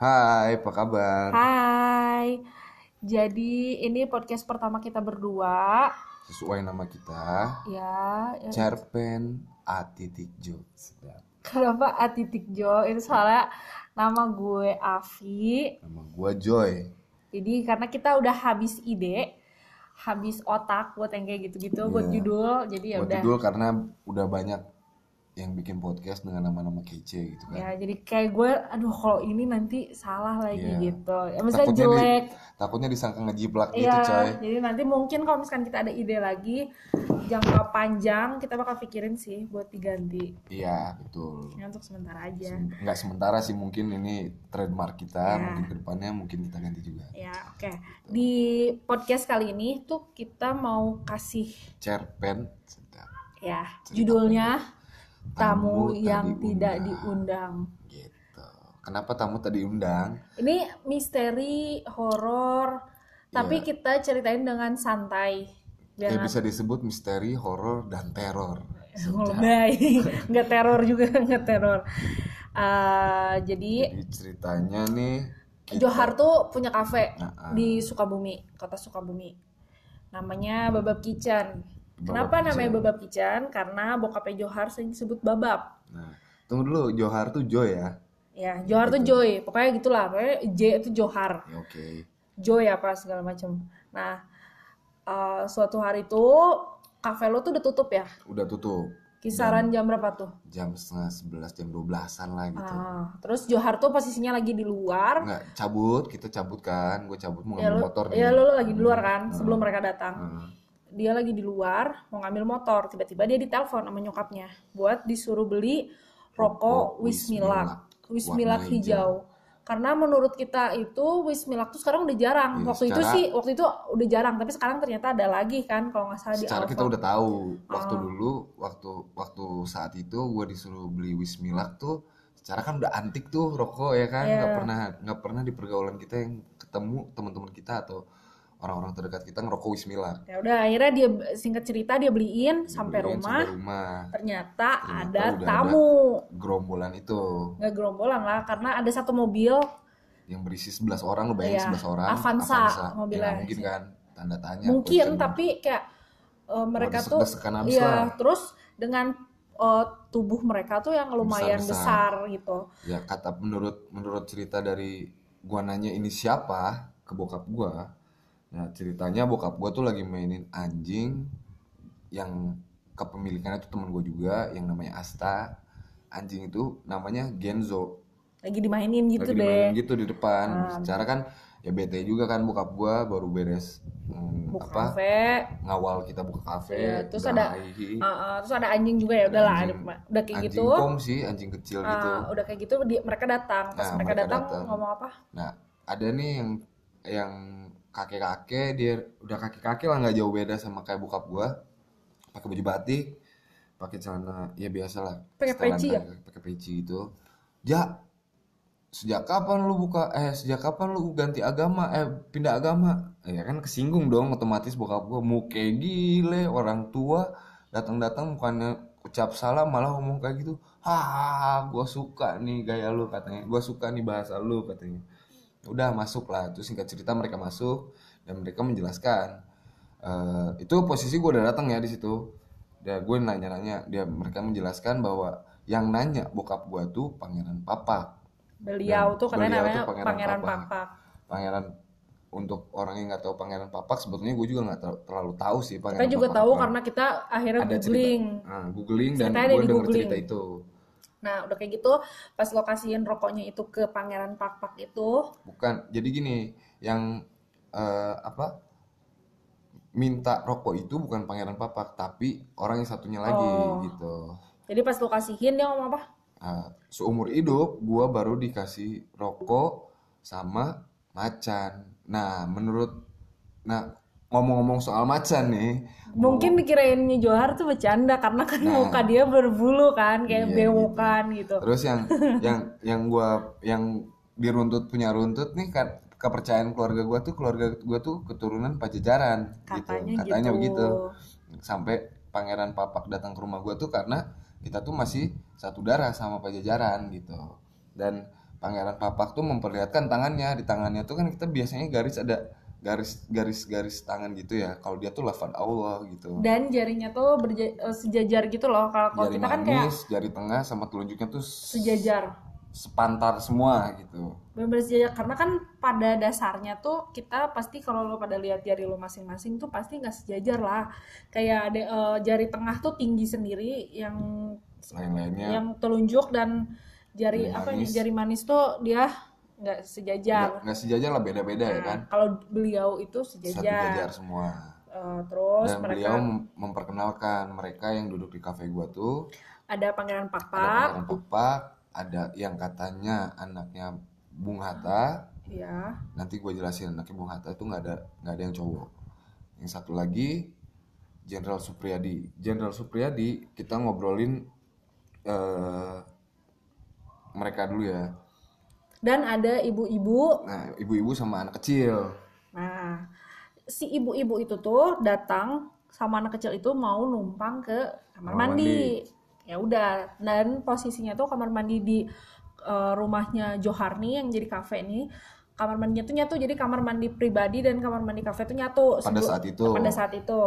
Hai, apa kabar? Hai. Jadi ini podcast pertama kita berdua. Sesuai nama kita, Ya, ya. Cerpen A titik Jo. Sedap. kenapa A titik Jo? Itu soalnya nama gue Avi. Nama gua Joy. Jadi karena kita udah habis ide, habis otak buat yang kayak gitu-gitu, buat Iya. judul. Jadi ya Buat udah. judul karena udah banyak yang bikin podcast dengan nama-nama kece gitu kan. Ya, jadi kayak gue, aduh kalau ini nanti salah lagi Iya. gitu. Ya, maksudnya Takutnya di- jelek. Takutnya disangka ngejiplak gitu, Iya, coy. jadi nanti mungkin kalau misalkan kita ada ide lagi jangka panjang kita bakal pikirin sih buat diganti. Iya, betul. Ya, untuk sementara aja. Sem- Nggak sementara sih mungkin ini trademark kita, Iya. mungkin ke depannya mungkin kita ganti juga. Ya, oke. Di podcast kali ini tuh kita mau kasih Cerpen ya Cerita judulnya Tamu yang diundang. tidak diundang. Gitu. Kenapa tamu tadi undang? Ini misteri horor, tapi Iya. kita ceritain dengan santai. Ya bisa disebut misteri, horor, dan teror. lebay, nggak teror juga nggak teror. Eh, jadi Jadi ceritanya nih kita- Johar tuh punya kafe Nah, ah. di Sukabumi, kota Sukabumi. Namanya Babab Kitchen. Kenapa namanya Babab Kitchen? Karena bokapnya Johar sering disebut Babab. Nah, tunggu dulu, Johar tuh Joy ya? Ya, Johar tuh Joy. Pokoknya gitulah. Pokoknya J itu Johar. Ya, Oke. Joy apa segala macam. Nah, eh, suatu hari itu kafe lo tuh udah tutup ya. Udah tutup. Kisaran jam berapa tuh? Jam setengah sebelas, jam dua belasan lah gitu. Ah, terus Johar tuh posisinya lagi di luar. Nggak, cabut, kita cabut kan. Gue cabut mau Ya ngambil lu, motor nih. ya lu lagi di luar kan sebelum mereka datang. Hmm. Dia lagi di luar mau ngambil motor tiba-tiba dia ditelepon sama nyokapnya buat disuruh beli rokok Wismilak Wismilak, hijau karena menurut kita itu Wismilak tuh sekarang udah jarang Iya, waktu itu secara- sih waktu itu udah jarang tapi sekarang ternyata ada lagi kan kalau nggak salah di Secara kita Alfa. udah tahu waktu Ah. dulu, waktu waktu saat itu gue disuruh beli Wismilak tuh, secara kan udah antik tuh rokok ya kan, Iya. nggak pernah nggak pernah di pergaulan kita yang ketemu teman-teman kita atau orang-orang terdekat kita ngerokok Wismilak. ya udah akhirnya dia singkat cerita dia beliin sampai Dibeliin rumah sampai rumah. ternyata, Ternyata ada tamu Gerombolan itu nggak gerombolan lah karena ada satu mobil yang berisi 11 orang, lu bayangin Iya, 11 orang. Avanza mobilnya. Ya, mungkin kan tanda tanya. mungkin question tapi kayak uh, mereka desek- tuh iya lah. terus dengan uh, tubuh mereka tuh yang lumayan Besar-besar. besar, gitu ya kata menurut menurut cerita dari gua nanya ini siapa ke bokap gua nah ceritanya bokap gua tuh lagi mainin anjing yang kepemilikannya tuh temen gua juga yang namanya Asta. Anjing itu namanya Genzo. Lagi dimainin gitu lagi deh. dimainin gitu di depan. Ah. secara kan ya bete juga kan bokap gua baru beres hmm, buka apa kafe. ngawal kita buka kafe Iya, terus udah ada uh, uh, terus ada anjing juga ya udahlah Anjing- udah kayak anjing gitu. pom sih anjing kecil uh, gitu. udah kayak gitu di- mereka datang. Pas Nah, mereka, mereka datang datang. ngomong apa? Nah, ada nih yang yang kakek-kakek dia udah kakek-kakek lah nggak jauh beda sama kayak bokap gua. Pakai baju batik, pakai celana ya biasa lah. Pakai setelan peci ya? kakek, Pakai peci gitu. Ja, sejak kapan lu buka eh sejak kapan lu ganti agama eh pindah agama? Ya kan kesinggung dong otomatis bokap gua muke gile orang tua datang-datang bukannya ucap salam malah ngomong kayak gitu. Hahaha, gua suka nih gaya lu katanya. Gua suka nih bahasa lu katanya udah masuk lah. Terus singkat cerita mereka masuk dan mereka menjelaskan Eh, itu posisi gue udah datang ya di situ. Dan gue nanya-nanya dia mereka menjelaskan bahwa yang nanya bokap gue tuh pangeran papak beliau Dan tuh beliau namanya tuh Pangeran pangeran Papak. papak pangeran untuk orang yang nggak tahu pangeran papak sebetulnya gue juga nggak ter- terlalu tahu sih kita pangeran juga papak tahu apa. karena kita akhirnya ada cerita. googling. Ah, googling dan gue denger googling. cerita itu nah udah kayak gitu pas lo kasihin rokoknya itu ke pangeran papak itu. Bukan jadi gini yang eh, apa minta rokok itu bukan pangeran papak tapi orang yang satunya lagi Oh. gitu. Jadi pas lo kasihin dia ngomong apa? Nah, seumur hidup gua baru dikasih rokok sama macan. Nah menurut nah ngomong-ngomong soal macan nih Mungkin dikirainnya Johar tuh bercanda karena kan Nah. muka dia berbulu kan, kayak Iya, bewokan gitu. Terus yang yang yang gua yang diruntut punya runtut nih kan kepercayaan keluarga gua tuh keluarga gua tuh keturunan Pajajaran Katanya gitu. Katanya gitu. begitu. Sampai pangeran Papak datang ke rumah gua tuh karena kita tuh masih satu darah sama Pajajaran gitu. Dan Pangeran Papak tuh memperlihatkan tangannya di tangannya tuh kan kita biasanya garis ada garis garis garis tangan gitu ya kalau dia tuh lafaz Allah gitu Dan jarinya tuh berja- eh, sejajar gitu loh. Kalau kalau jari kita kan kayak manis jari tengah sama telunjuknya tuh sejajar. sepantar semua gitu Bener-bener sejajar karena kan pada dasarnya tuh kita pasti kalau lo pada lihat jari lo masing-masing tuh pasti nggak sejajar lah. Kayak ada eh, jari tengah tuh tinggi sendiri yang lain-lainnya yang telunjuk dan jari Jari apa manis. jari manis tuh dia nggak sejajar. nggak sejajar lah beda-beda ya Nah, kan? kalau beliau itu satu sejajar. jajar semua. Eh, terus dan mereka beliau mem- memperkenalkan mereka yang duduk di kafe gua tuh. Ada pangeran ada Papak, Pangeran Papak ada yang katanya anaknya Bung Hatta. Ya. nanti gue jelasin anaknya Bung Hatta itu nggak ada nggak ada yang cowok. Yang satu lagi Jenderal Supriyadi. Jenderal Supriyadi kita ngobrolin eh, mereka dulu ya Dan ada ibu-ibu. nah ibu-ibu sama anak kecil Nah, si ibu-ibu itu tuh datang sama anak kecil itu mau numpang ke kamar Kamar mandi. Ya udah, dan posisinya tuh kamar mandi di eh, rumahnya Johar nih yang jadi kafe nih. Kamar mandinya tuh nyatu, jadi kamar mandi pribadi dan kamar mandi kafe tuh nyatu. pada Sebelum- saat itu pada saat itu.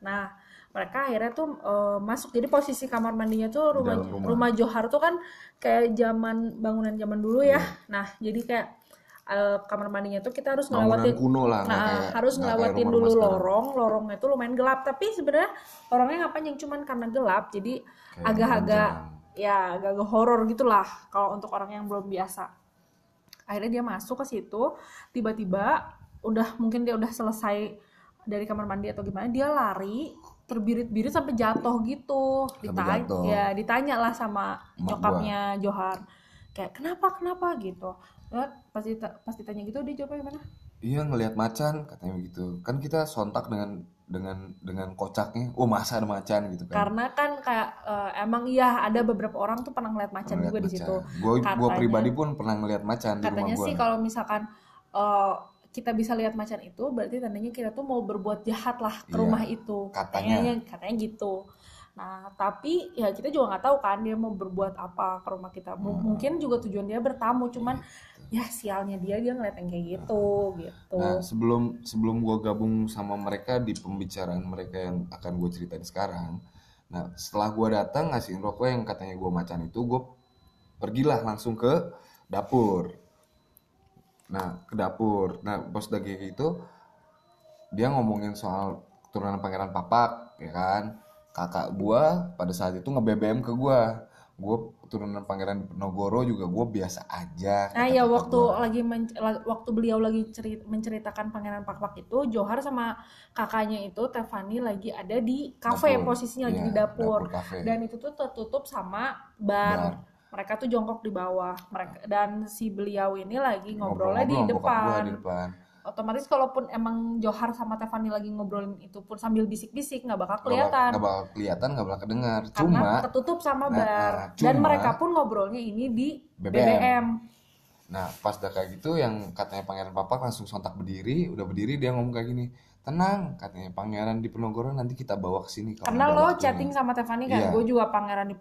Nah, mereka akhirnya tuh eh, masuk. Jadi posisi kamar mandinya tuh rumah rumah. rumah Johar tuh kan kayak zaman bangunan zaman dulu ya. Nah, jadi kayak eh, kamar mandinya tuh kita harus ngelewatin kuno lah nggak Nah, kayak- harus nggak kayak ngelewatin dulu sekarang. lorong. Lorongnya itu lumayan gelap, tapi sebenarnya lorongnya ngapain yang cuman karena gelap. Jadi agak-agak ya agak-agak horor gitulah kalau untuk orang yang belum biasa. Akhirnya dia masuk ke situ, tiba-tiba udah mungkin dia udah selesai dari kamar mandi atau gimana, dia lari terbirit-birit sampai jatuh gitu. Ditanya, jatuh. ya ditanya lah sama Emak nyokapnya Johar. Kayak kenapa kenapa gitu. Ya, pas, dita- pas ditanya gitu dia jawabnya gimana? iya ngelihat macan katanya begitu kan kita sontak dengan dengan dengan kocaknya oh masa ada macan gitu kan Karena kan kayak eh, emang iya ada beberapa orang tuh pernah ngeliat macan juga di situ. gue gue Katanya- pribadi pun pernah ngelihat macan di rumah Katanya sih kalau misalkan eh, kita bisa lihat macan itu berarti tandanya kita tuh mau berbuat jahat lah ke Iya, rumah itu. katanya. Kayaknya katanya gitu. Nah, tapi ya kita juga nggak tahu kan dia mau berbuat apa ke rumah kita. M- Hmm. Mungkin juga tujuan dia bertamu, cuman ya sialnya dia dia ngeliat yang kayak gitu gitu. Nah, sebelum sebelum gue gabung sama mereka di pembicaraan mereka yang akan gue ceritain sekarang, nah setelah gue datang ngasihin rokok yang katanya gue macan itu, gue pergilah langsung ke dapur. Nah, ke dapur. Nah, bos udah kayak gitu, dia ngomongin soal keturunan pangeran papak, ya kan? Kakak gue pada saat itu nge-BBM ke gue. Gue keturunan pangeran Diponegoro juga gue biasa aja. Nah ya waktu gua. lagi men- waktu beliau lagi cerit- menceritakan Pangeran Pakpak itu Johar sama kakaknya itu Tefani lagi ada di kafe Dapur. posisinya lagi Iya, di dapur. kafe. Dan itu tuh tertutup sama Bar. bar. Mereka tuh jongkok di bawah. Mereka dan si beliau ini lagi ngobrolnya di bokap gua depan. di depan. Otomatis kalaupun emang Johar sama Tefani lagi ngobrolin itu pun sambil bisik-bisik nggak bakal Nggak bak- kelihatan. nggak bakal kelihatan nggak bakal kedengar Karena cuma ketutup sama Nah, bar. ah, Dan cuma- mereka pun ngobrolnya ini di BBM. BBM. nah pas udah kayak gitu yang katanya pangeran papak langsung sontak berdiri udah berdiri dia ngomong kayak gini tenang katanya pangeran di Penogoro nanti kita bawa ke sini Karena lo waktunya." chatting sama Tiffany kan, Iya. gue juga pangeran di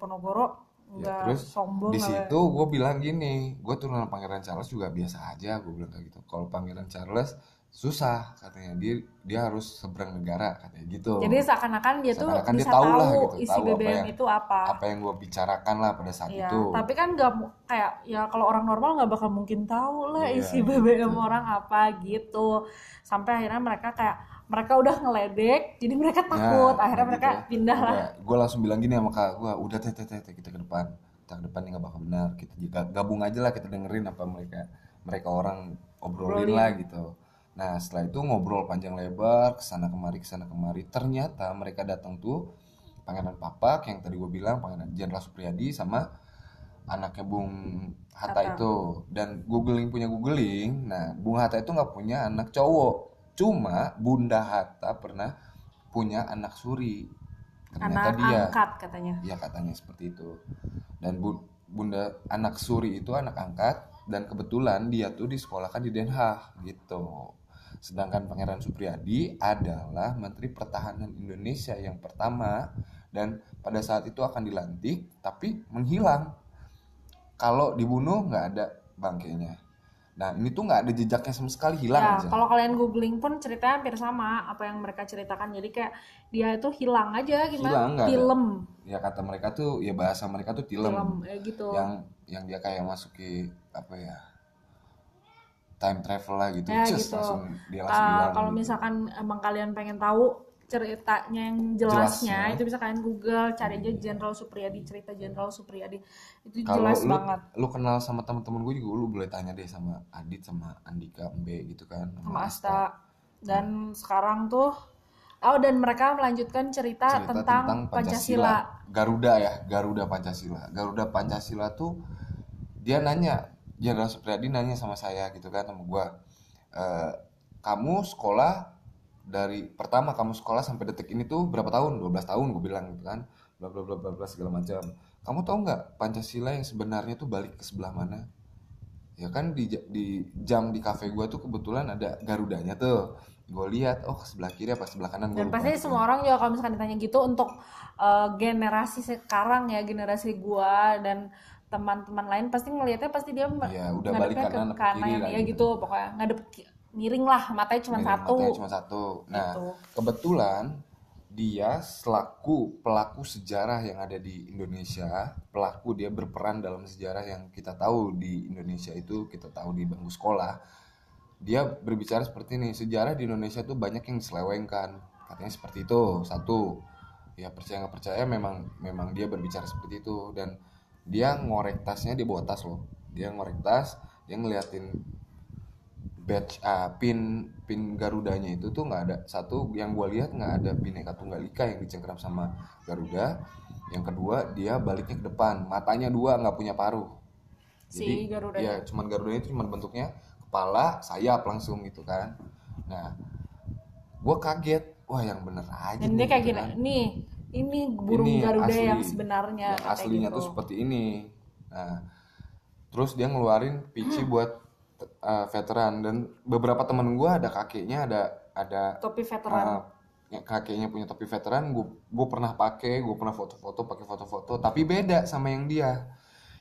Ya, terus sombong di situ gue bilang gini gue turunan pangeran Charles juga biasa aja gue bilang kayak gitu kalau pangeran Charles susah katanya dia dia harus seberang negara katanya gitu Jadi seakan-akan dia tuh Seakan-akan dia bisa tahu lah gitu, isi tahu apa BBM yang- itu apa. apa yang gue bicarakan lah pada saat Iya, itu tapi kan nggak kayak ya kalau orang normal nggak bakal mungkin tahu lah Iya, isi gitu. BBM orang apa gitu. Sampai akhirnya mereka kayak mereka udah ngeledek, jadi mereka takut. Nah, akhirnya gitu mereka ya. pindah lah. gue langsung bilang gini sama kakak gue udah teh teh teh kita ke depan kita ke depan ini nggak bakal benar kita juga gabung aja lah kita dengerin apa mereka mereka orang obrolin Obrolin. lah gitu nah setelah itu ngobrol panjang lebar ke sana kemari ke sana kemari ternyata mereka datang tuh pangeran papak yang tadi gue bilang pangeran jenderal supriyadi sama anaknya bung Hatta, Hatta. itu dan googling punya googling nah bung Hatta itu nggak punya anak cowok cuma bunda Hatta pernah punya anak suri. Ternyata Anak dia. angkat katanya. ya katanya seperti itu. Dan bu- bunda anak suri itu anak angkat dan kebetulan dia tuh disekolahkan di Den Haag gitu. Sedangkan Pangeran Supriyadi adalah Menteri Pertahanan Indonesia yang pertama dan pada saat itu akan dilantik tapi menghilang. Kalau dibunuh nggak ada bangkainya nah ini tuh nggak ada jejaknya sama sekali hilang Ya, aja kalau kalian googling pun ceritanya hampir sama apa yang mereka ceritakan. Jadi kayak dia itu hilang aja Hilang, gimana? ada. Film, ya kata mereka tuh ya bahasa mereka tuh tilem film ya gitu. yang yang dia kayak masuki apa ya time travel lah gitu, Ya, Cus, gitu. langsung dia langsung Uh, kalau gitu. misalkan emang kalian pengen tahu ceritanya yang jelasnya, Jelasnya. itu bisa kalian Google cari aja Jenderal Supriyadi cerita Jenderal Supriyadi. Itu kalau jelas lu, banget. lu kenal sama teman-teman gue juga lu boleh tanya deh sama Adit sama Andika Mbe gitu kan sama Asta. Dan sekarang tuh oh dan mereka melanjutkan cerita, cerita tentang, Pancasila. Garuda ya Garuda Pancasila. Garuda Pancasila tuh dia nanya Jenderal Supriyadi nanya sama saya gitu kan sama gue "Eh, kamu sekolah dari pertama kamu sekolah sampai detik ini tuh berapa tahun? 12 tahun gue bilang gitu kan. Bla bla bla bla bla segala macam. Kamu tahu nggak Pancasila yang sebenarnya tuh balik ke sebelah mana? Ya kan di di jam di kafe gue tuh kebetulan ada Garudanya tuh. Gue lihat oh sebelah kiri apa sebelah kanan? Gue Dan pasti semua orang juga kalau misalkan ditanya gitu untuk uh, generasi sekarang ya generasi gua dan teman-teman lain pasti ngelihatnya pasti dia Ya, udah balik kanan ke kiri kanan lah ya gitu. gitu pokoknya ngadep miring lah matanya cuma Miring satu matanya cuma satu. Nah, Gitu. kebetulan dia selaku pelaku sejarah yang ada di Indonesia, pelaku dia berperan dalam sejarah yang kita tahu di Indonesia itu kita tahu di bangku sekolah. Dia berbicara seperti ini, sejarah di Indonesia tuh banyak yang diselewengkan. Katanya seperti itu. Satu, ya percaya nggak percaya memang memang dia berbicara seperti itu dan dia ngorek tasnya dia bawa tas loh. Dia ngorek tas, dia ngeliatin badge ah, pin pin Garudanya itu tuh nggak ada. Satu yang gue lihat nggak ada bineka tunggal ika yang dicengkram sama Garuda. Yang kedua dia baliknya ke depan. Matanya dua nggak punya paruh. Si Garudanya. ya cuman Garudanya itu cuman bentuknya kepala sayap langsung gitu kan. Nah gue kaget. Wah yang bener aja dan nih, dia kayak gini nih ini burung Ini garuda asli. yang sebenarnya yang aslinya gitu. tuh seperti ini. Nah terus dia ngeluarin PC buat uh, veteran. Dan beberapa temen gua ada kakeknya ada ada topi veteran. uh, ya, kakeknya punya topi veteran. Gue gue pernah pakai gue pernah foto-foto pakai foto-foto. Tapi beda sama yang dia.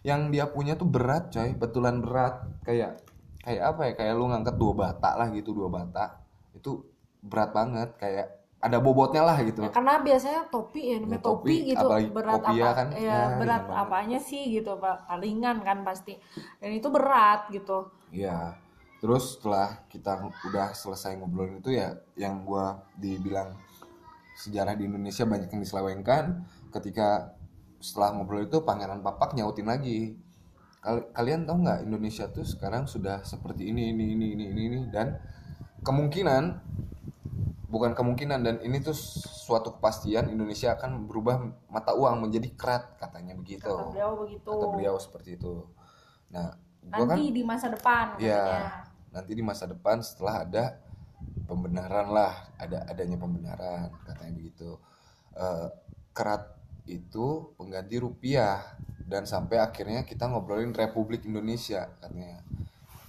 Yang dia punya tuh berat coy. Betulan berat. Kayak kayak apa ya? Kayak lu ngangkat dua bata lah gitu dua bata. Itu berat banget. Kayak ada bobotnya lah gitu. Ya, karena biasanya topi ya namanya Ya, topi, topi, gitu. apalagi berat apa kan, ya, ya, berat banget. apanya sih gitu pak? Ringan kan pasti. Dan itu berat gitu Iya. Terus setelah kita udah selesai ngobrolin itu ya yang gua dibilang sejarah di Indonesia banyak yang diselewengkan ketika setelah ngobrol itu Pangeran Papak nyautin lagi. Kal- kalian tahu nggak Indonesia tuh sekarang sudah seperti ini ini ini ini ini, ini dan kemungkinan bukan kemungkinan dan ini tuh suatu kepastian Indonesia akan berubah mata uang menjadi kerat katanya begitu. kata beliau begitu Kata beliau seperti itu. Nah, gua kan nanti di masa depan Ya, nanti di masa depan setelah ada pembenaran lah, ada adanya pembenaran katanya begitu. Eh, kerat itu pengganti rupiah dan sampai akhirnya kita ngobrolin Republik Indonesia katanya.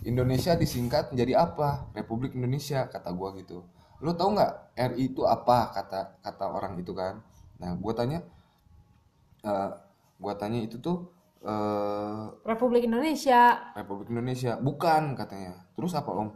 Indonesia disingkat menjadi apa? Republik Indonesia kata gua gitu. Lo tau nggak RI itu apa kata kata orang itu kan? Nah, gua tanya, eh, gua tanya itu tuh eh, Republik Indonesia. Republik Indonesia. Bukan katanya. Terus apa om?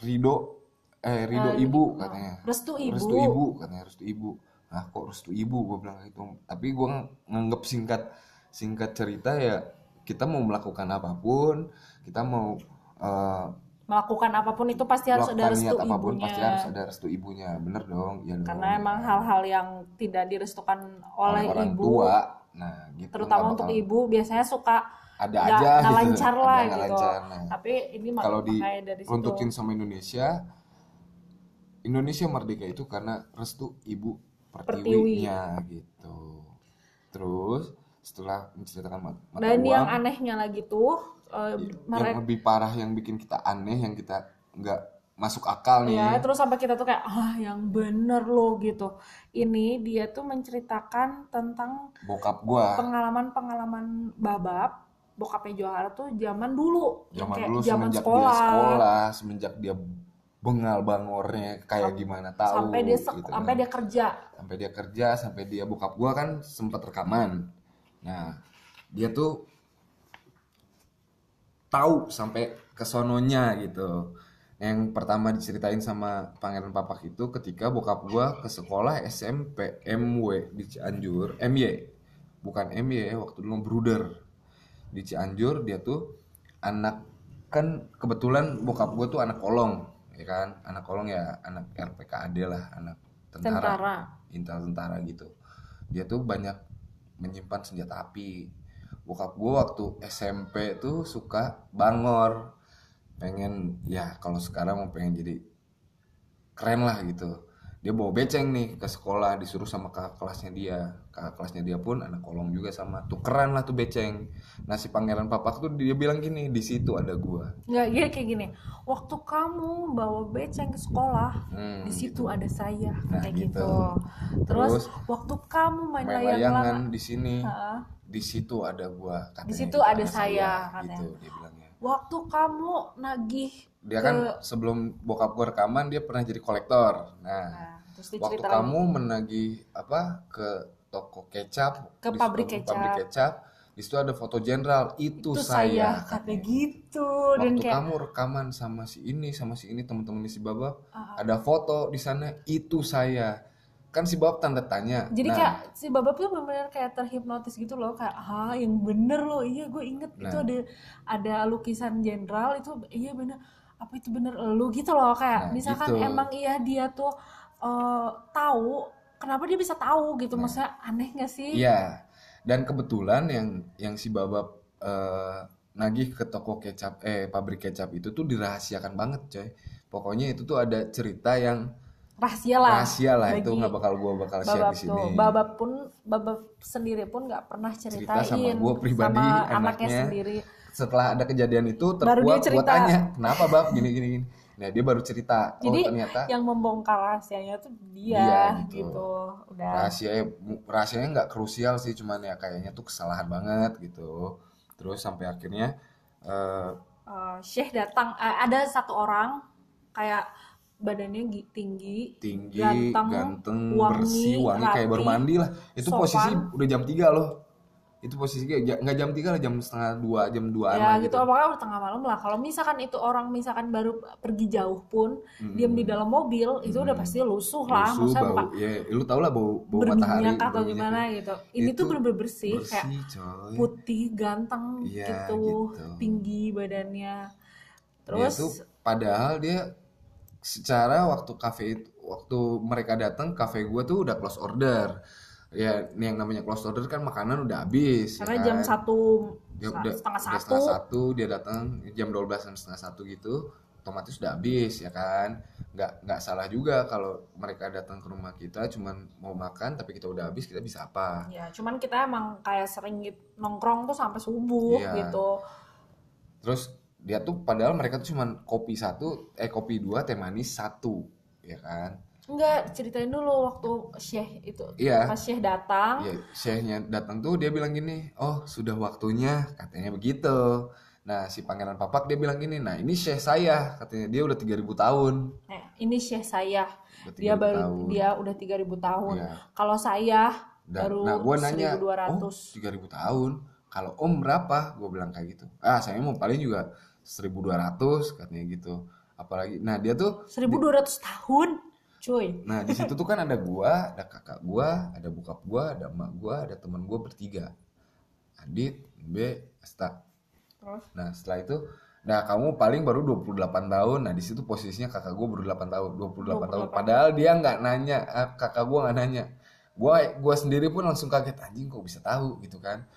Rido eh Rido ibu katanya. Restu ibu. Restu ibu katanya. Restu ibu. Nah kok restu ibu? Gue bilang gitu. Tapi gue nganggep singkat singkat cerita ya kita mau melakukan apa pun kita mau eh, melakukan apa pun itu pasti harus ada restu apa pun ibunya. pasti harus ada restu ibunya. Bener dong ya dong. karena emang hal-hal yang tidak direstukan oleh orang ibu tua nah gitu. Terutama untuk bakal- ibu biasanya suka ada nggak- aja nggak gitu. lancar Ada lah nggak gitu. lancar, nah. tapi ini kalau di dari runtutin sama Indonesia Indonesia merdeka itu karena restu ibu pertiwinya gitu. Terus setelah menceritakan mat- mata dan uang yang anehnya lagi tuh eh, yang mereka lebih parah yang bikin kita aneh yang kita nggak masuk akal nih. ya terus sampai kita tuh kayak ah yang bener loh gitu. Ini dia tuh menceritakan tentang bokap gua. pengalaman-pengalaman babab. Bokapnya Johara tuh zaman dulu. Zaman kayak dulu zaman semenjak sekolah, dia sekolah. semenjak dia bengal bangornya kayak gimana tahu sampai dia gitu sampai kan. dia kerja. Sampai dia kerja sampai dia bokap gua kan sempat rekaman. Nah dia tuh tahu sampai ke sononya gitu yang pertama diceritain sama pangeran papak itu ketika bokap gua ke sekolah SMP MW di Cianjur MY bukan MY waktu dulu Bruder di Cianjur dia tuh anak kan kebetulan bokap gua tuh anak kolong ya kan? Anak kolong ya anak RPKAD lah anak tentara, Tentara. intel tentara gitu. Dia tuh banyak menyimpan senjata api. Bokap gua waktu SMP tuh suka bangor pengen ya kalau sekarang mau pengen jadi keren lah gitu. Dia bawa beceng nih ke sekolah disuruh sama kakak kelasnya dia. Kakak kelasnya dia pun anak kolong juga sama. Tuh keren lah tuh beceng. Nah si pangeran papak tuh dia bilang gini di situ ada gua. Nggak gini kayak gini. Waktu kamu bawa beceng ke sekolah Hmm, di situ ada saya Nah, kayak gitu. gitu. terus, Terus, waktu kamu main, main layangan di sini di situ ada gua katanya Di situ gitu, ada saya, katanya. gitu dia bilangnya waktu kamu nagih dia ke kan sebelum bokap gua rekaman dia pernah jadi kolektor nah nah, terus waktu kamu menagih apa ke toko kecap Ke di pabrik kecap. pabrik kecap di situ ada foto jenderal itu, itu saya, saya katanya. gitu dan waktu kayak kamu rekaman sama si ini sama si ini temen-temen si babak Ah. ada foto di sana itu saya kan si babak tanda tanya jadi Nah, kayak si babak tuh benar-benar kayak terhipnotis gitu loh kayak ah yang bener loh iya gue inget itu Nah. ada ada lukisan jenderal itu iya bener apa itu bener lu gitu loh kayak Nah, misalkan gitu. emang iya dia tuh eh, tahu kenapa dia bisa tahu gitu Nah. maksudnya aneh gak sih Iya. Dan kebetulan yang yang si Babab eh, nagih ke toko kecap eh pabrik kecap itu tuh dirahasiakan banget, coy. Pokoknya itu tuh ada cerita yang rahasia lah rahasia lah itu nggak bakal gua bakal share di sini. tuh babab pun babab sendiri pun nggak pernah Cerita ceritain sama gua pribadi, sama anaknya sendiri Setelah ada kejadian itu terkuat cerita. tanya, "Kenapa, Bab? Gini gini gini." Nah, dia baru cerita, "Oh, Jadi, ternyata yang membongkar rahasianya tuh dia, Dia, gitu. gitu. udah rahasianya rahasianya nggak krusial sih, cuman ya kayaknya tuh kesalahan banget gitu." Terus sampai akhirnya eh, Eh, Syekh datang eh, ada satu orang kayak badannya gi- tinggi tinggi, Ganteng, ganteng, wangi, bersih, wangi kayak baru mandi lah. Itu sopan. posisi udah jam 3 loh. Itu posisi nggak jam 3 lah, jam setengah dua, jam 2 ya gitu. apakah udah tengah malam lah. Kalau misalkan itu orang misalkan baru pergi jauh pun diam di dalam mobil itu udah pasti lusuh lah. Lusuh, maksudnya bau, ya lu tau lah bau bau matahari, berminyak atau gimana gitu. Ini Itu tuh bener-bener bersih, bersih, kayak coy. putih ganteng Iya, gitu, gitu. tinggi badannya. Terus tuh padahal dia secara waktu kafe itu waktu mereka datang kafe gua tuh udah close order. Ya, ini yang namanya close order kan makanan udah habis. ya karena jam kan? satu dia setengah udah, setengah udah satu setengah satu dia datang jam 12 dan setengah satu gitu otomatis udah habis ya kan nggak nggak salah juga kalau mereka datang ke rumah kita cuman mau makan tapi kita udah habis kita bisa apa Ya, cuman kita emang kayak sering nongkrong tuh sampai subuh Iya. gitu. terus dia tuh padahal mereka tuh cuman kopi satu eh kopi dua teh manis satu ya kan Enggak, ceritain dulu waktu Syekh itu. Iya. Pas Syekh datang, ya syekhnya datang tuh dia bilang gini oh sudah waktunya katanya begitu nah si pangeran papak dia bilang gini nah ini syekh saya katanya dia udah 3000 tahun eh, ini Syekh saya. Dia 3000 baru tahun. dia udah 3000 tahun. Iya. Kalau saya Dan, baru nah gue nanya, 1200. oh 3000 tahun. Kalau om berapa? Gue bilang kayak gitu. Ah saya mau paling juga 1200 katanya gitu. Apalagi, nah dia tuh, 1200 tahun. Cuy. nah di situ tuh kan ada gua, ada kakak gua, ada bokap gua, ada emak gua, ada teman gua bertiga. Adit, B, Asta. Terus Nah setelah itu, nah kamu paling baru 28 tahun. Nah di situ posisinya kakak gua baru 8 tahun, 28, tahun. 28. Padahal dia nggak nanya, eh, kakak gua nggak nanya. Gua gua sendiri pun langsung kaget anjing kok bisa tahu gitu kan.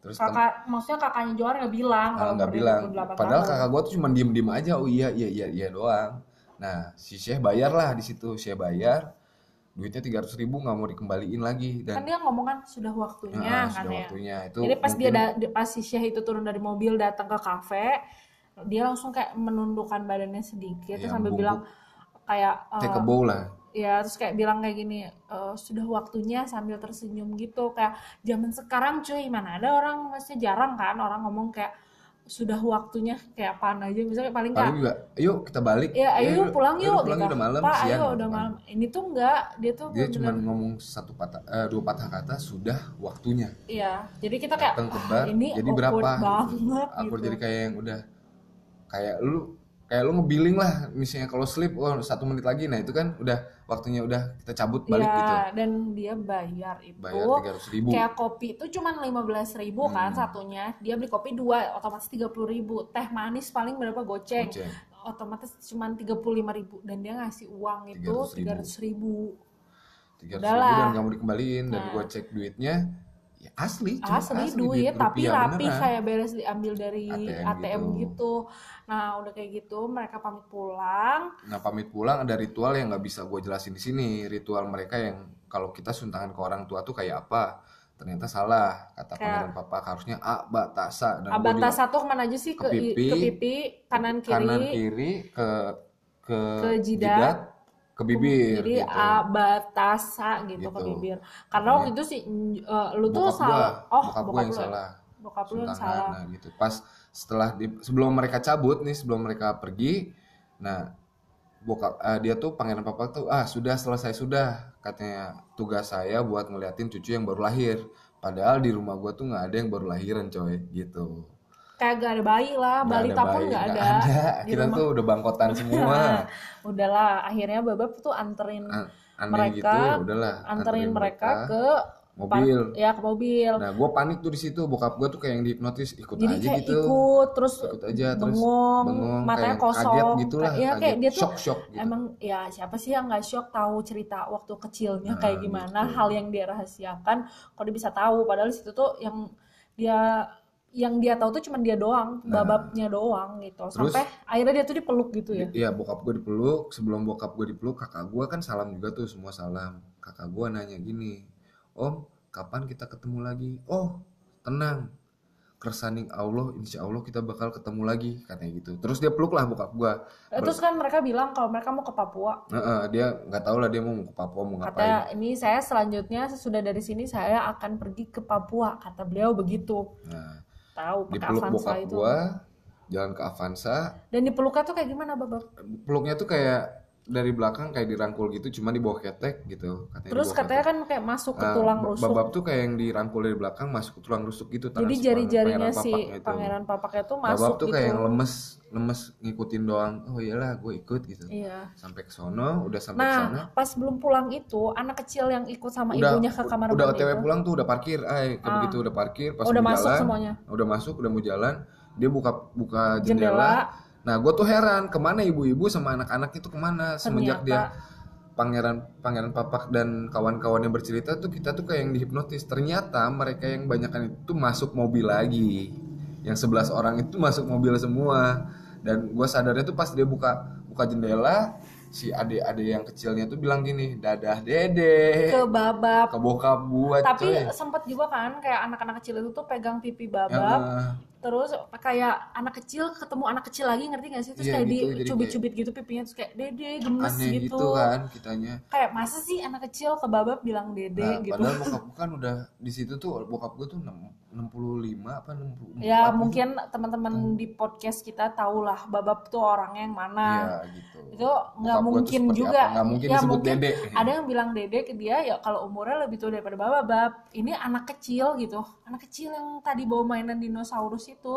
Terus tem- kakak maksudnya kakaknya Johar nggak bilang Ah, kalau nggak bilang. 28 Padahal tahun. kakak gua tuh cuma diem-diem aja. Oh iya iya iya iya doang. Nah si Syekh bayar lah di situ. Syekh bayar. Duitnya 300 ribu nggak mau dikembaliin lagi kan dan dia ngomong kan sudah waktunya Nah, kan sudah ya. waktunya itu. Jadi pas dia mungkin- da- di- pas si Syekh itu turun dari mobil datang ke kafe, dia langsung kayak menundukkan badannya sedikit terus Iya, sambil bungkuk. bilang kayak eh, take a bow lah. Ya terus kayak bilang kayak gini "Eh, sudah waktunya sambil tersenyum gitu kayak zaman sekarang cuy mana ada orang maksudnya jarang kan orang ngomong kayak sudah waktunya kayak apaan aja misalnya paling kayak juga, ayo kita balik. ya ayo udah- pulang yuk pulang gitu udah malam, pak siang, ayo gitu udah malam ini tuh enggak dia tuh Dia cuma ngomong satu patah, eh, dua patah kata sudah waktunya. iya jadi kita kayak Datang ke "Ah, bar, ini jadi berapa? gitu. banget Awkward gitu jadi kayak yang udah kayak lu kayak lu ngebilling lah misalnya kalau sleep oh satu menit lagi nah itu kan udah waktunya udah kita cabut balik Iya, gitu. dan dia bayar itu. Bayar tiga ratus ribu. Kayak kopi itu cuman 15.000 ribu kan Hmm. satunya. Dia beli kopi dua otomatis 30.000 ribu. Teh manis paling berapa? Goceng. Goceng. otomatis cuman 35.000 ribu. Dan dia ngasih uang itu 300.000. 300.000 ribu. tiga ratus ribu. dan kamu dikembaliin. Dan Nah. gua cek duitnya ya asli cuma asli, duit tapi rapi beneran. kayak beres diambil dari ATM ATM, gitu. gitu. nah udah kayak gitu mereka pamit pulang Nah pamit pulang ada ritual yang nggak bisa gue jelasin di sini. Ritual mereka yang kalau kita suntangan ke orang tua tuh kayak apa? Ternyata salah kata Kayak- pangeran papa harusnya a ba ta sa dan Abata bilang, satu ke mana aja sih ke ke, pipi, ke pipi kanan kiri, kanan kiri ke ke, Ke jidat, ke bibir jadi gitu. abatasa gitu, ke Gitu. bibir karena waktu itu sih eh, lu tuh Bokap gua, salah oh bokap bokap yang lu ya? salah. bokap lu yang salah nah gitu. Pas setelah di, sebelum mereka cabut nih, sebelum mereka pergi, nah bokap eh, dia tuh pangeran papa tuh ah sudah selesai sudah katanya tugas saya buat ngeliatin cucu yang baru lahir. Padahal di rumah gua tuh nggak ada yang baru lahiran coy gitu. Kayak gak ada bayi lah Nggak balita pun bayi, nggak nggak ada, di Kita rumah tuh udah bangkotan semua. udahlah akhirnya babab tuh anterin An- Aneh Mereka gitu udahlah. anterin mereka ke mobil. ya ke mobil Nah, gua panik tuh di situ. Bokap gua tuh kayak yang dihipnotis, ikut jadi aja kayak gitu. ikut terus Ikut aja terus bengong, bengong, matanya kayak kosong kaget gitu lah, ya kayak dia tuh shock-shock gitu. emang ya siapa sih yang nggak shock tahu cerita waktu kecilnya Nah, kayak gimana gitu. hal yang dia rahasiakan kok dia bisa tahu padahal di situ tuh yang dia yang dia tahu tuh cuma dia doang Nah. bababnya doang gitu. Terus- sampai akhirnya dia tuh dipeluk gitu ya? Iya bokap gue dipeluk. Sebelum bokap gue dipeluk kakak gue kan salam juga tuh semua salam. Kakak gue nanya gini om kapan kita ketemu lagi? Oh tenang. Kersaning Allah insya Allah kita bakal ketemu lagi katanya gitu. Terus dia peluk lah bokap gue Eh, terus kan mereka bilang kalau mereka mau ke Papua. Dia nggak tahu lah dia mau ke Papua mau ngapain. katanya ini saya selanjutnya sesudah dari sini saya akan pergi ke Papua kata beliau begitu. Nah tahu pakai dipeluk Avanza bokap itu. gue jalan ke Avanza. Dan dipeluknya tuh kayak gimana babab peluknya tuh kayak dari belakang kayak dirangkul gitu cuma di bawah ketek gitu katanya terus katanya ketek. kan kayak masuk ke Ah, tulang rusuk. babab tuh kayak yang dirangkul dari belakang masuk ke tulang rusuk gitu jadi jari-jarinya si itu. pangeran papaknya tuh babab masuk tuh gitu. kayak yang lemes lemes ngikutin doang. Oh iyalah gue ikut gitu. Iya. Sampai ke sono udah sampai ke sana nah pas belum pulang itu anak kecil yang ikut sama udah ibunya ke kamar udah otw pulang tuh udah parkir ay kayak Ah. begitu udah parkir pas udah mau masuk jalan semuanya? udah masuk udah mau jalan dia buka buka jendela. jendela, nah gue tuh heran ke mana ibu-ibu sama anak-anak itu ke mana? Semenjak dia ternyata pangeran pangeran papak dan kawan-kawannya bercerita tuh kita tuh kayak yang dihipnotis. Ternyata mereka yang banyakan itu masuk mobil lagi. Yang 11 orang itu masuk mobil semua. Dan gue sadarnya tuh pas dia buka buka jendela si adik-adik yang kecilnya tuh bilang gini dadah dede. Ke babab. Ke bokap gua tapi coy. sempet juga kan kayak anak-anak kecil itu tuh pegang pipi babab. Eh, terus kayak anak kecil ketemu anak kecil lagi ngerti gak sih terus Iya, kayak gitu, dicubit-cubit gitu pipinya terus kayak dede gemes aneh gitu, gitu kan kitanya kayak masa sih anak kecil ke babab bilang dede nah, gitu padahal bokap gua kan udah di situ tuh bokap gua tuh enam- 65 apa 64 ya gitu. mungkin teman-teman di podcast kita tahulah babab tuh orang yang mana Iya gitu. itu nggak mungkin juga? Nggak mungkin ya disebut mungkin dede. ada yang bilang dede ke dia ya kalau umurnya lebih tua daripada babab bab ini anak kecil gitu anak kecil yang tadi bawa mainan dinosaurus itu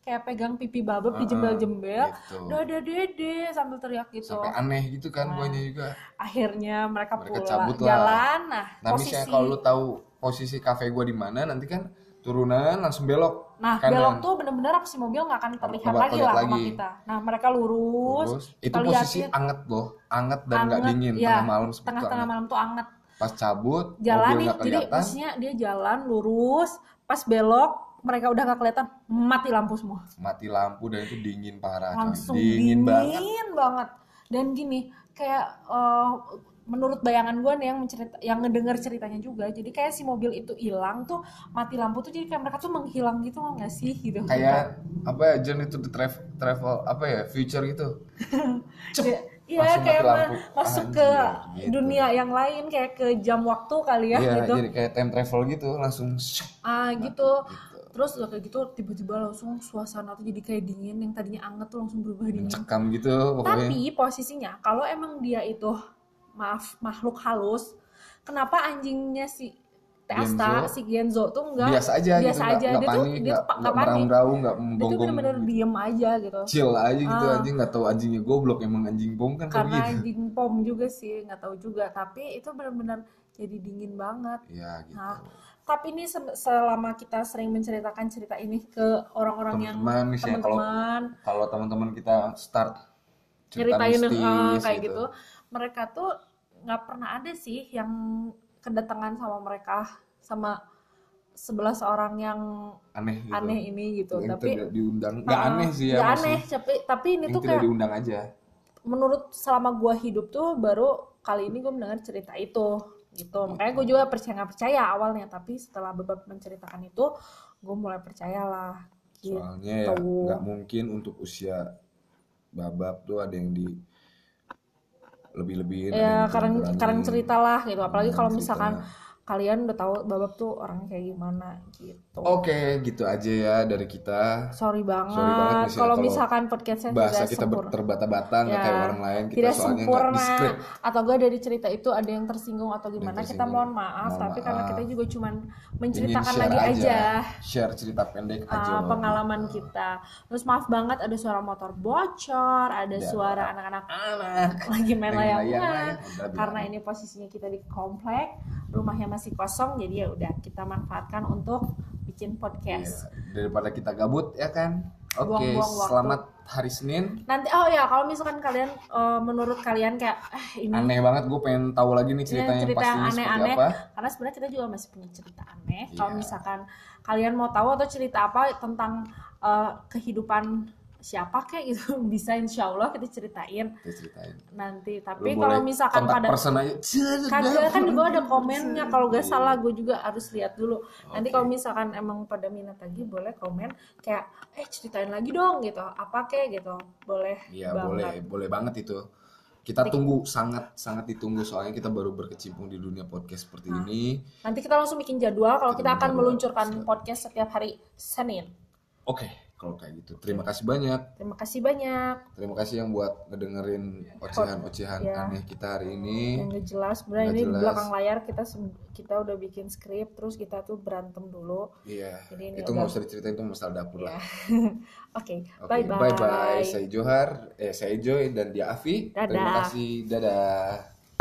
kayak pegang pipi babab Heeh, dijembel-jembel gitu. udah ada dede sambil teriak gitu. Sampai aneh gitu kan Nah, guanya juga. akhirnya mereka, Mereka pulang cabut lah. jalan. Nah Nah, posisi misalnya kalau lu tahu posisi kafe gua di mana, nanti kan turunan langsung belok nah kanan. belok tuh bener-bener apa sih mobil nggak akan terlihat lagi lah sama kita. Nah mereka lurus, Terus itu kita posisi liatin. anget loh, anget dan nggak dingin. ya, tengah malam tengah-tengah malam tuh anget. Pas cabut, jalan nih jadi maksudnya dia jalan lurus pas belok mereka udah nggak kelihatan mati lampu semua mati lampu dan itu dingin parah. langsung dingin, dingin, banget. banget dan gini kayak eh, menurut bayangan gue nih yang mencerita yang ngedenger ceritanya juga jadi kayak si mobil itu hilang tuh mati lampu tuh jadi kayak mereka tuh menghilang gitu nggak sih gitu Kayak apa ya journey to the travel, travel apa ya future gitu. Iya kayak lampu. masuk Anjir, ke gitu. dunia yang lain kayak ke jam waktu kali ya Iya, gitu jadi kayak time travel gitu langsung ah gitu gitu. Terus udah kayak gitu tiba-tiba langsung suasana tuh jadi kayak dingin yang tadinya anget tuh langsung berubah dingin. Mencekam gitu pokoknya. tapi posisinya kalau emang dia itu maaf makhluk halus kenapa anjingnya si Asta Genzo. si Genzo tuh enggak biasa aja biasa gitu aja. nggak dia tuh panik dia tuh pa- nggak nggak panik. meraung-raung nggak dia tuh bener-bener diem aja gitu. Chill aja gitu Ah. anjing nggak tahu anjingnya goblok emang anjing bom kan karena gitu anjing pom juga sih nggak tahu juga. Tapi itu benar-benar jadi dingin banget. Ya gitu. Nah, tapi ini se- selama kita sering menceritakan cerita ini ke orang-orang yang teman-teman kalau teman-teman. kalau teman-teman kita start cerita ceritain mistis eh, kayak gitu. mereka tuh nggak pernah ada sih yang kedatangan sama mereka sama sebelas orang yang aneh gitu. aneh ini gitu. Yang tapi tidak diundang. Nggak eh, aneh sih ya nggak maksudnya. aneh tapi tapi ini yang tuh kayak diundang aja. menurut selama gua hidup tuh baru kali ini gue mendengar cerita itu gitu. Makanya gue juga percaya nggak percaya awalnya. Tapi setelah bebab menceritakan itu gue mulai percayalah. Gitu. Soalnya ya nggak mungkin untuk usia babab tuh ada yang di lebih-lebihin ya karena karena cerita lah gitu. Apalagi kalau cerita. Kalian udah tahu babab tuh orangnya kayak gimana gitu Oke, gitu aja ya dari kita. sorry banget, Sorry banget kalau misalkan podcastnya Bahasa tidak kita terbata-bata nggak Ya, kayak orang lain. Kita tidak soalnya sempurna atau enggak dari cerita itu ada yang tersinggung atau gimana kita tersinggung. mohon maaf Mohon tapi karena kita juga cuman menceritakan lagi aja, Share cerita pendek uh, aja. pengalaman kita terus maaf banget ada suara motor bocor ada Ya. suara anak-anak Anak. lagi main layang-layang karena ini posisinya kita di komplek rumahnya masih kosong jadi ya udah kita manfaatkan untuk bikin podcast Iya, Daripada kita gabut ya kan. Oke, waktu. selamat hari Senin. nanti oh ya kalau misalkan kalian eh, menurut kalian kayak eh ini Aneh banget gue pengen tahu lagi nih Ini ceritanya cerita yang aneh-aneh apa. karena sebenarnya kita juga masih punya cerita aneh kalau Iya. misalkan kalian mau tahu atau cerita apa tentang eh, kehidupan siapa kayak gitu bisa insya Allah kita ceritain. Kita ceritain. nanti tapi kalau misalkan pada kagak kan di bawah ada komennya. Kalau gak salah gue juga harus lihat dulu. Nanti Oke. kalau misalkan emang pada minat lagi boleh komen kayak eh ceritain lagi dong gitu. Apa kayak gitu. Boleh Iya boleh, boleh banget itu. Kita tunggu sangat sangat ditunggu. Soalnya kita baru berkecimpung di dunia podcast seperti Nah. ini. nanti kita langsung bikin jadwal kalau Kita kita akan meluncurkan podcast setiap hari Senin. Oke, kalau kayak gitu. Terima kasih banyak. terima kasih banyak Terima kasih yang buat ngedengerin ocehan-ocehan Ya. aneh kita hari ini. yang gak jelas sebenarnya Nggak ini di jelas. belakang layar kita kita udah bikin skrip terus kita tuh berantem dulu Iya. Jadi ini Itu nggak usah diceritain itu masalah dapur ya lah. oke Oke, bye bye bye bye. Saya Johar, eh saya Joy dan dia Afi. Terima Dadah. kasih. Dadah.